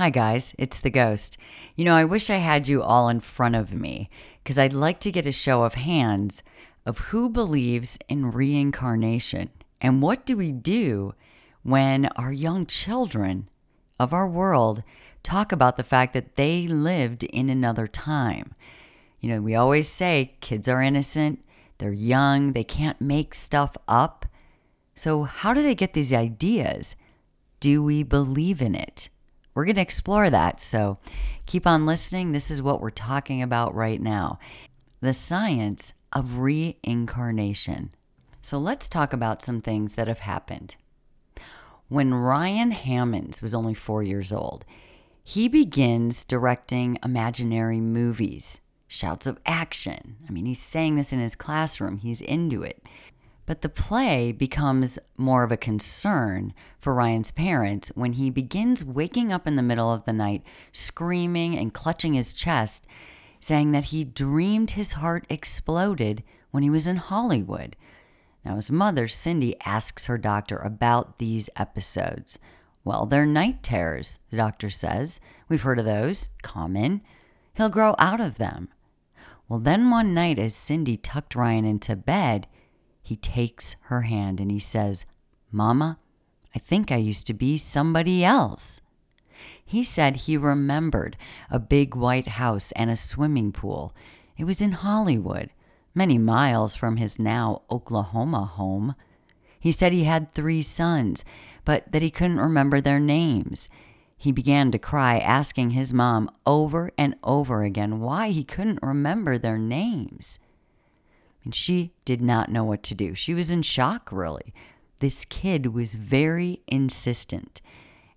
Hi, guys, it's the ghost. You know, I wish I had you all in front of me because I'd like to get a show of hands of who believes in reincarnation and what do we do when our young children of our world talk about the fact that they lived in another time. You know, we always say kids are innocent, they're young, they can't make stuff up. So, how do they get these ideas? Do we believe in it? We're going to explore that. So keep on listening. This is what we're talking about right now the science of reincarnation. So let's talk about some things that have happened. When Ryan Hammons was only four years old, he begins directing imaginary movies, shouts of action. I mean, he's saying this in his classroom, he's into it. But the play becomes more of a concern for Ryan's parents when he begins waking up in the middle of the night, screaming and clutching his chest, saying that he dreamed his heart exploded when he was in Hollywood. Now, his mother, Cindy, asks her doctor about these episodes. Well, they're night terrors, the doctor says. We've heard of those, common. He'll grow out of them. Well, then one night, as Cindy tucked Ryan into bed, he takes her hand and he says, Mama, I think I used to be somebody else. He said he remembered a big white house and a swimming pool. It was in Hollywood, many miles from his now Oklahoma home. He said he had three sons, but that he couldn't remember their names. He began to cry, asking his mom over and over again why he couldn't remember their names. And she did not know what to do. She was in shock, really. This kid was very insistent.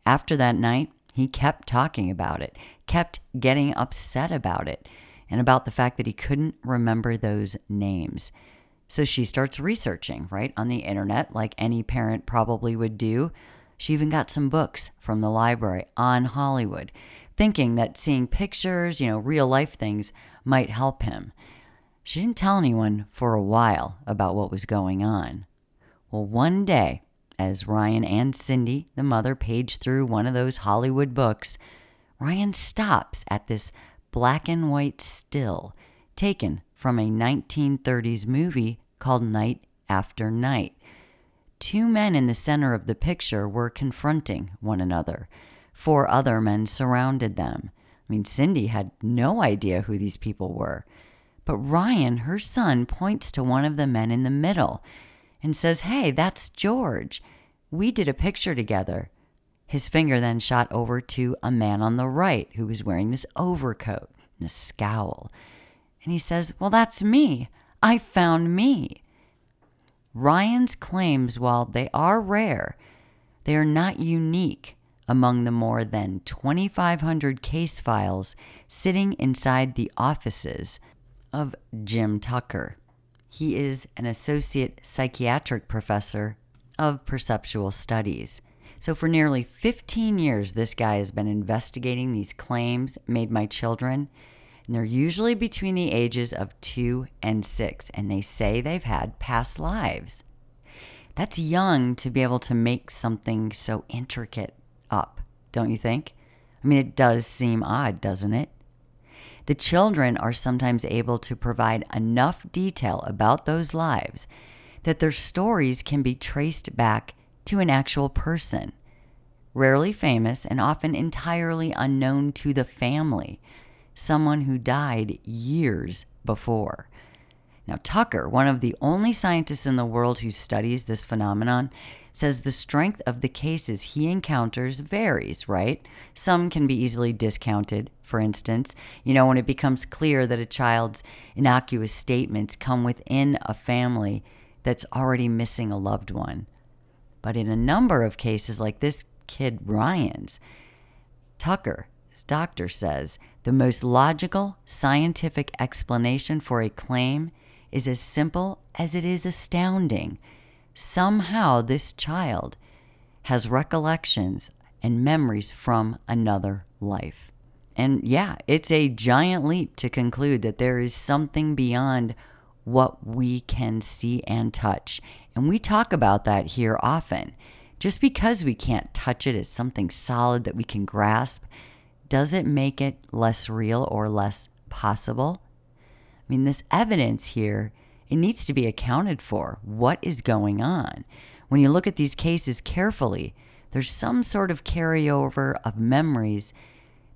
After that night, he kept talking about it, kept getting upset about it, and about the fact that he couldn't remember those names. So she starts researching, right, on the internet, like any parent probably would do. She even got some books from the library on Hollywood, thinking that seeing pictures, you know, real life things might help him. She didn't tell anyone for a while about what was going on. Well, one day, as Ryan and Cindy, the mother, page through one of those Hollywood books, Ryan stops at this black and white still taken from a 1930s movie called Night After Night. Two men in the center of the picture were confronting one another. Four other men surrounded them. I mean, Cindy had no idea who these people were. But Ryan, her son, points to one of the men in the middle and says, Hey, that's George. We did a picture together. His finger then shot over to a man on the right who was wearing this overcoat and a scowl. And he says, Well, that's me. I found me. Ryan's claims, while they are rare, they are not unique among the more than 2,500 case files sitting inside the offices of Jim Tucker. He is an associate psychiatric professor of perceptual studies. So, for nearly 15 years, this guy has been investigating these claims made by children. And they're usually between the ages of two and six, and they say they've had past lives. That's young to be able to make something so intricate up, don't you think? I mean, it does seem odd, doesn't it? The children are sometimes able to provide enough detail about those lives that their stories can be traced back to an actual person. rarely famous, and often entirely unknown to the family, someone who died years before. Now, Tucker, one of the only scientists in the world who studies this phenomenon, says the strength of the cases he encounters varies, right? Some can be easily discounted. For instance, you know, when it becomes clear that a child's innocuous statements come within a family that's already missing a loved one. But in a number of cases, like this kid Ryan's, Tucker, his doctor says, the most logical scientific explanation for a claim is as simple as it is astounding. Somehow, this child has recollections and memories from another life. And yeah, it's a giant leap to conclude that there is something beyond what we can see and touch. And we talk about that here often. Just because we can't touch it as something solid that we can grasp, does it make it less real or less possible? I mean, this evidence here, it needs to be accounted for. What is going on? When you look at these cases carefully, there's some sort of carryover of memories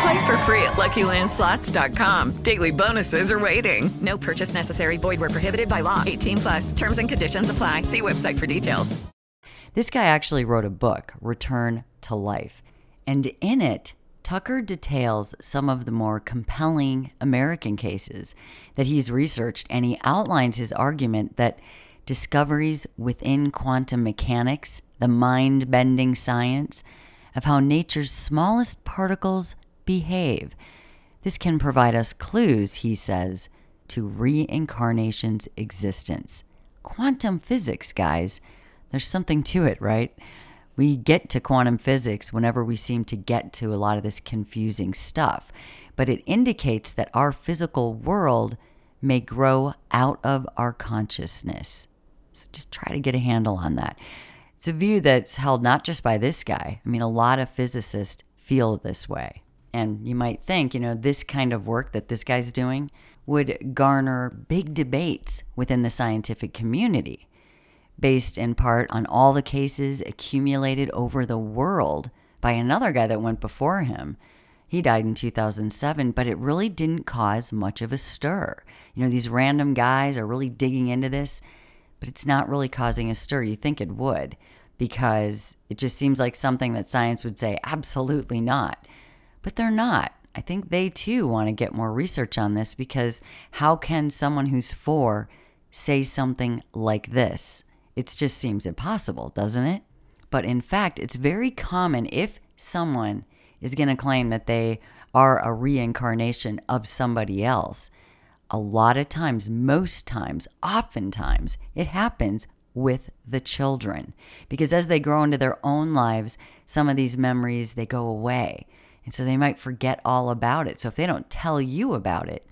Play for free at LuckyLandSlots.com. Daily bonuses are waiting. No purchase necessary. Void where prohibited by law. 18 plus. Terms and conditions apply. See website for details. This guy actually wrote a book, Return to Life, and in it, Tucker details some of the more compelling American cases that he's researched, and he outlines his argument that discoveries within quantum mechanics, the mind bending science of how nature's smallest particles behave. This can provide us clues, he says, to reincarnation's existence. Quantum physics, guys. There's something to it, right? We get to quantum physics whenever we seem to get to a lot of this confusing stuff, but it indicates that our physical world may grow out of our consciousness. So just try to get a handle on that. It's a view that's held not just by this guy. I mean, a lot of physicists feel this way. And you might think, you know, this kind of work that this guy's doing would garner big debates within the scientific community, based in part on all the cases accumulated over the world by another guy that went before him. He died in 2007, but it really didn't cause much of a stir. You know, these random guys are really digging into this, but it's not really causing a stir. You think it would, because it just seems like something that science would say, absolutely not but they're not. I think they too want to get more research on this because how can someone who's four say something like this? It just seems impossible, doesn't it? But in fact, it's very common if someone is going to claim that they are a reincarnation of somebody else. A lot of times, most times, oftentimes, it happens with the children because as they grow into their own lives, some of these memories they go away. And so they might forget all about it. So if they don't tell you about it,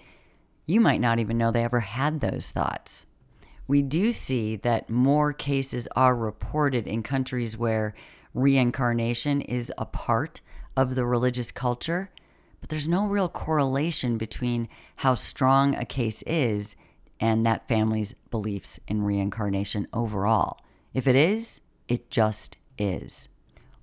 you might not even know they ever had those thoughts. We do see that more cases are reported in countries where reincarnation is a part of the religious culture, but there's no real correlation between how strong a case is and that family's beliefs in reincarnation overall. If it is, it just is.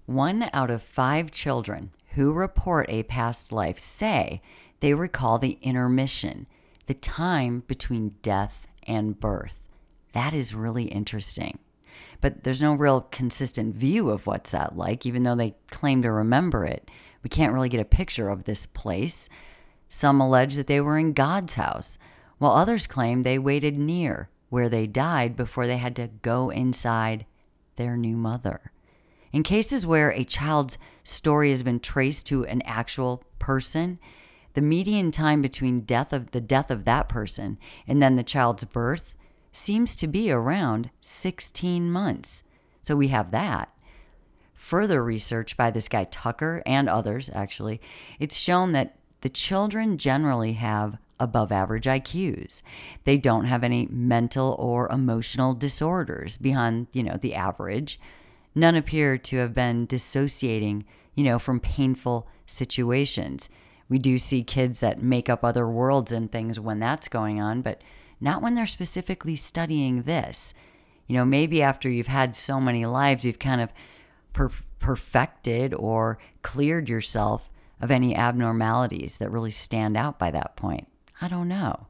One out of five children who report a past life say they recall the intermission, the time between death and birth. That is really interesting. But there's no real consistent view of what's that like, even though they claim to remember it. We can't really get a picture of this place. Some allege that they were in God's house, while others claim they waited near where they died before they had to go inside their new mother. In cases where a child's story has been traced to an actual person, the median time between death of the death of that person and then the child's birth seems to be around 16 months. So we have that. Further research by this guy Tucker and others actually, it's shown that the children generally have above average IQs. They don't have any mental or emotional disorders beyond, you know, the average. None appear to have been dissociating, you know, from painful situations. We do see kids that make up other worlds and things when that's going on, but not when they're specifically studying this. You know, maybe after you've had so many lives, you've kind of per- perfected or cleared yourself of any abnormalities that really stand out by that point. I don't know.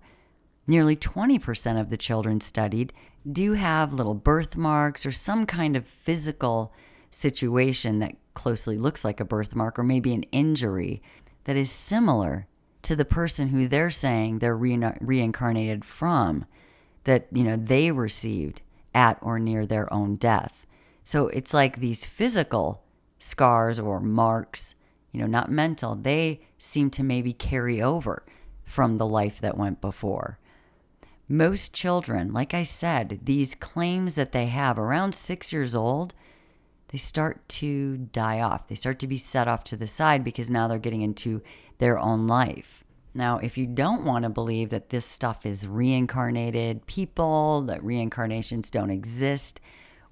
Nearly 20% of the children studied do have little birthmarks or some kind of physical situation that closely looks like a birthmark or maybe an injury that is similar to the person who they're saying they're re- reincarnated from that you know they received at or near their own death. So it's like these physical scars or marks, you know, not mental, they seem to maybe carry over from the life that went before. Most children, like I said, these claims that they have around six years old, they start to die off. They start to be set off to the side because now they're getting into their own life. Now, if you don't want to believe that this stuff is reincarnated people, that reincarnations don't exist,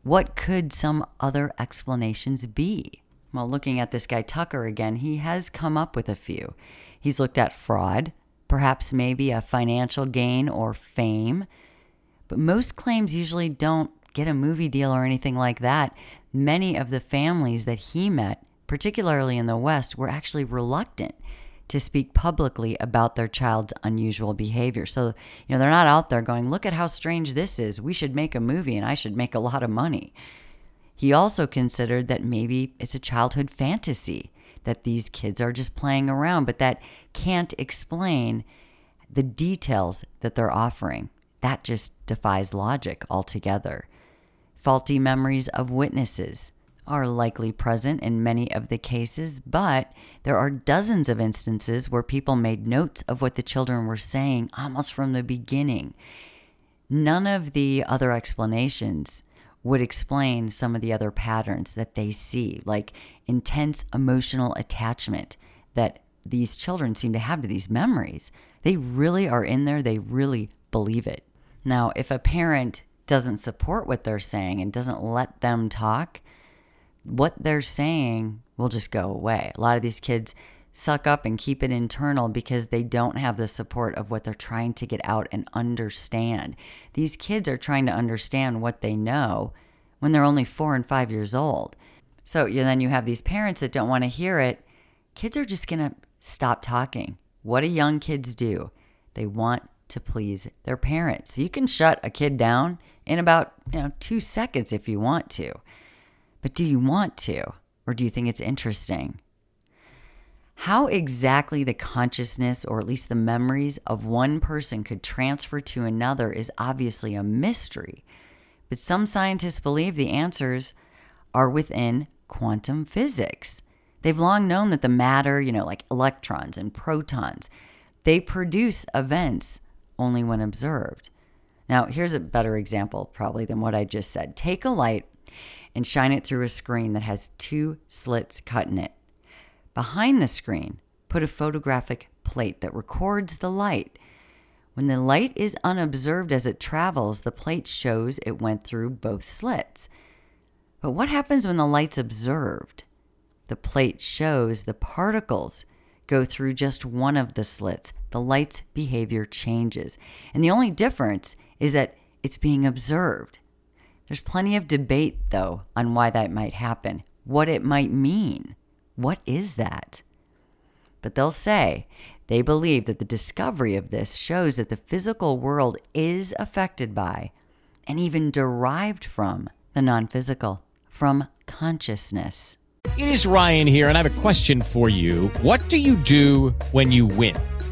what could some other explanations be? Well, looking at this guy Tucker again, he has come up with a few. He's looked at fraud, perhaps maybe a financial gain or fame. But most claims usually don't get a movie deal or anything like that. Many of the families that he met, particularly in the West, were actually reluctant to speak publicly about their child's unusual behavior. So, you know, they're not out there going, look at how strange this is. We should make a movie and I should make a lot of money. He also considered that maybe it's a childhood fantasy that these kids are just playing around, but that can't explain the details that they're offering. That just defies logic altogether. Faulty memories of witnesses are likely present in many of the cases, but there are dozens of instances where people made notes of what the children were saying almost from the beginning. None of the other explanations would explain some of the other patterns that they see, like intense emotional attachment that these children seem to have to these memories. They really are in there, they really believe it. Now, if a parent doesn't support what they're saying and doesn't let them talk, what they're saying will just go away. A lot of these kids suck up and keep it internal because they don't have the support of what they're trying to get out and understand. These kids are trying to understand what they know when they're only four and five years old. So then you have these parents that don't want to hear it. Kids are just going to stop talking. What do young kids do? They want to please their parents. You can shut a kid down in about, you know, 2 seconds if you want to. But do you want to or do you think it's interesting? How exactly the consciousness or at least the memories of one person could transfer to another is obviously a mystery. But some scientists believe the answers are within quantum physics. They've long known that the matter, you know, like electrons and protons, they produce events only when observed. Now, here's a better example, probably, than what I just said. Take a light and shine it through a screen that has two slits cut in it. Behind the screen, put a photographic plate that records the light. When the light is unobserved as it travels, the plate shows it went through both slits. But what happens when the light's observed? The plate shows the particles go through just one of the slits. The light's behavior changes. And the only difference is that it's being observed. There's plenty of debate, though, on why that might happen, what it might mean. What is that? But they'll say they believe that the discovery of this shows that the physical world is affected by and even derived from the non physical from consciousness. It is Ryan here, and I have a question for you. What do you do when you win?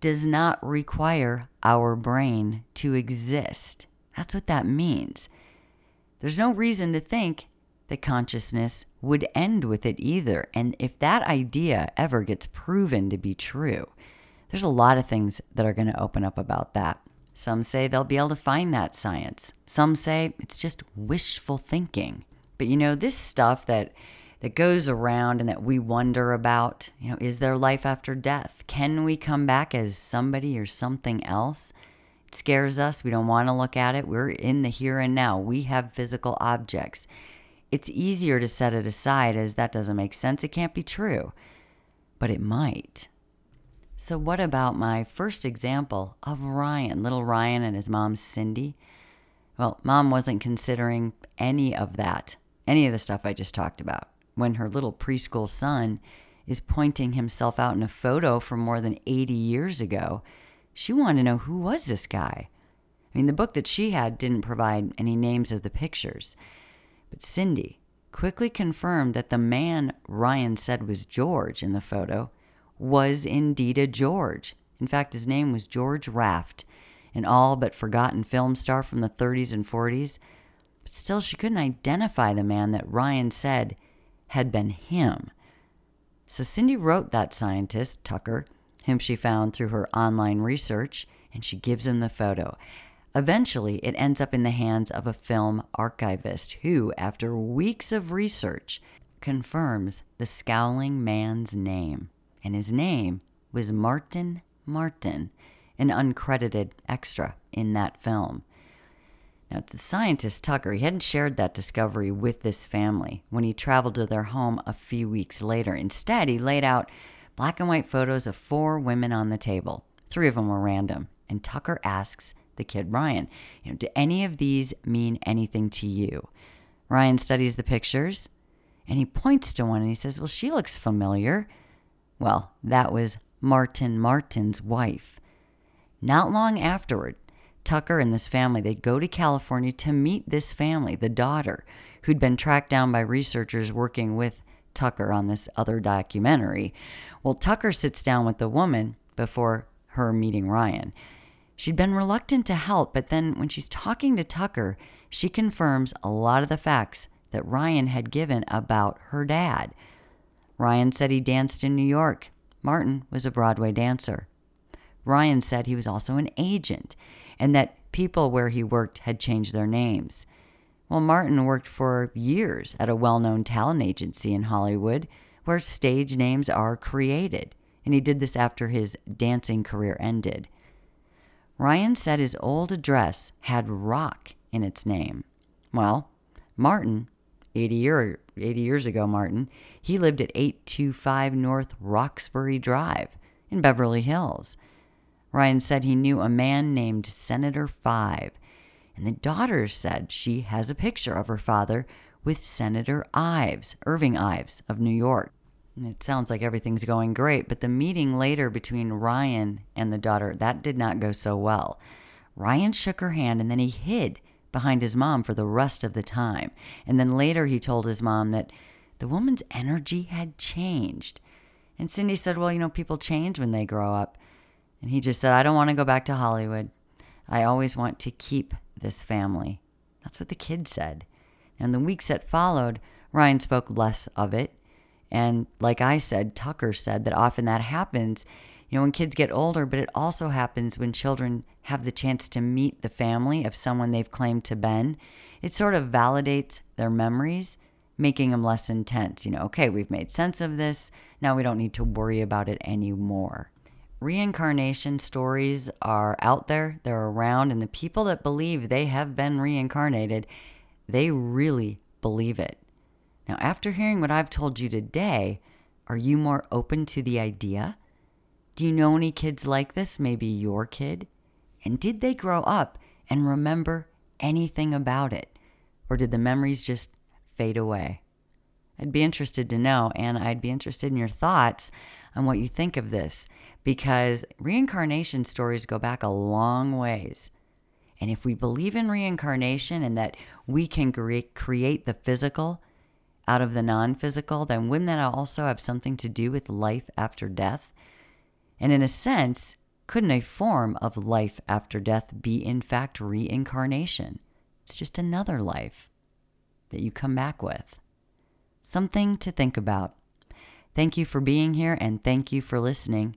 does not require our brain to exist. That's what that means. There's no reason to think that consciousness would end with it either. And if that idea ever gets proven to be true, there's a lot of things that are going to open up about that. Some say they'll be able to find that science. Some say it's just wishful thinking. But you know, this stuff that that goes around and that we wonder about, you know, is there life after death? Can we come back as somebody or something else? It scares us. We don't want to look at it. We're in the here and now. We have physical objects. It's easier to set it aside as that doesn't make sense. It can't be true. But it might. So, what about my first example of Ryan, little Ryan and his mom, Cindy? Well, mom wasn't considering any of that, any of the stuff I just talked about, when her little preschool son is pointing himself out in a photo from more than 80 years ago. She wanted to know who was this guy? I mean, the book that she had didn't provide any names of the pictures. But Cindy quickly confirmed that the man Ryan said was George in the photo was indeed a George. In fact, his name was George Raft, an all but forgotten film star from the 30s and 40s. But still, she couldn't identify the man that Ryan said had been him. So Cindy wrote that scientist, Tucker, whom she found through her online research, and she gives him the photo. Eventually, it ends up in the hands of a film archivist who, after weeks of research, confirms the scowling man's name and his name was Martin Martin, an uncredited extra in that film. Now, the scientist Tucker, he hadn't shared that discovery with this family when he traveled to their home a few weeks later. Instead, he laid out black and white photos of four women on the table. Three of them were random. And Tucker asks the kid Ryan, you know, do any of these mean anything to you? Ryan studies the pictures and he points to one and he says, Well, she looks familiar. Well, that was Martin Martin's wife. Not long afterward, Tucker and this family, they go to California to meet this family, the daughter, who'd been tracked down by researchers working with Tucker on this other documentary. Well, Tucker sits down with the woman before her meeting Ryan. She'd been reluctant to help, but then when she's talking to Tucker, she confirms a lot of the facts that Ryan had given about her dad. Ryan said he danced in New York. Martin was a Broadway dancer. Ryan said he was also an agent and that people where he worked had changed their names. Well, Martin worked for years at a well known talent agency in Hollywood where stage names are created, and he did this after his dancing career ended. Ryan said his old address had rock in its name. Well, Martin 80, year, 80 years ago, Martin, he lived at 825 North Roxbury Drive in Beverly Hills. Ryan said he knew a man named Senator Five, and the daughter said she has a picture of her father with Senator Ives, Irving Ives of New York. It sounds like everything's going great, but the meeting later between Ryan and the daughter, that did not go so well. Ryan shook her hand and then he hid behind his mom for the rest of the time. And then later he told his mom that the woman's energy had changed. And Cindy said, Well, you know, people change when they grow up. And he just said, I don't want to go back to Hollywood. I always want to keep this family. That's what the kid said. And the weeks that followed, Ryan spoke less of it. And like I said, Tucker said that often that happens you know, when kids get older, but it also happens when children have the chance to meet the family of someone they've claimed to been. It sort of validates their memories, making them less intense. You know, okay, we've made sense of this. Now we don't need to worry about it anymore. Reincarnation stories are out there, they're around, and the people that believe they have been reincarnated, they really believe it. Now, after hearing what I've told you today, are you more open to the idea? Do you know any kids like this? Maybe your kid? And did they grow up and remember anything about it? Or did the memories just fade away? I'd be interested to know, and I'd be interested in your thoughts on what you think of this because reincarnation stories go back a long ways. And if we believe in reincarnation and that we can create the physical out of the non physical, then wouldn't that also have something to do with life after death? And in a sense, Couldn't a form of life after death be, in fact, reincarnation? It's just another life that you come back with. Something to think about. Thank you for being here and thank you for listening.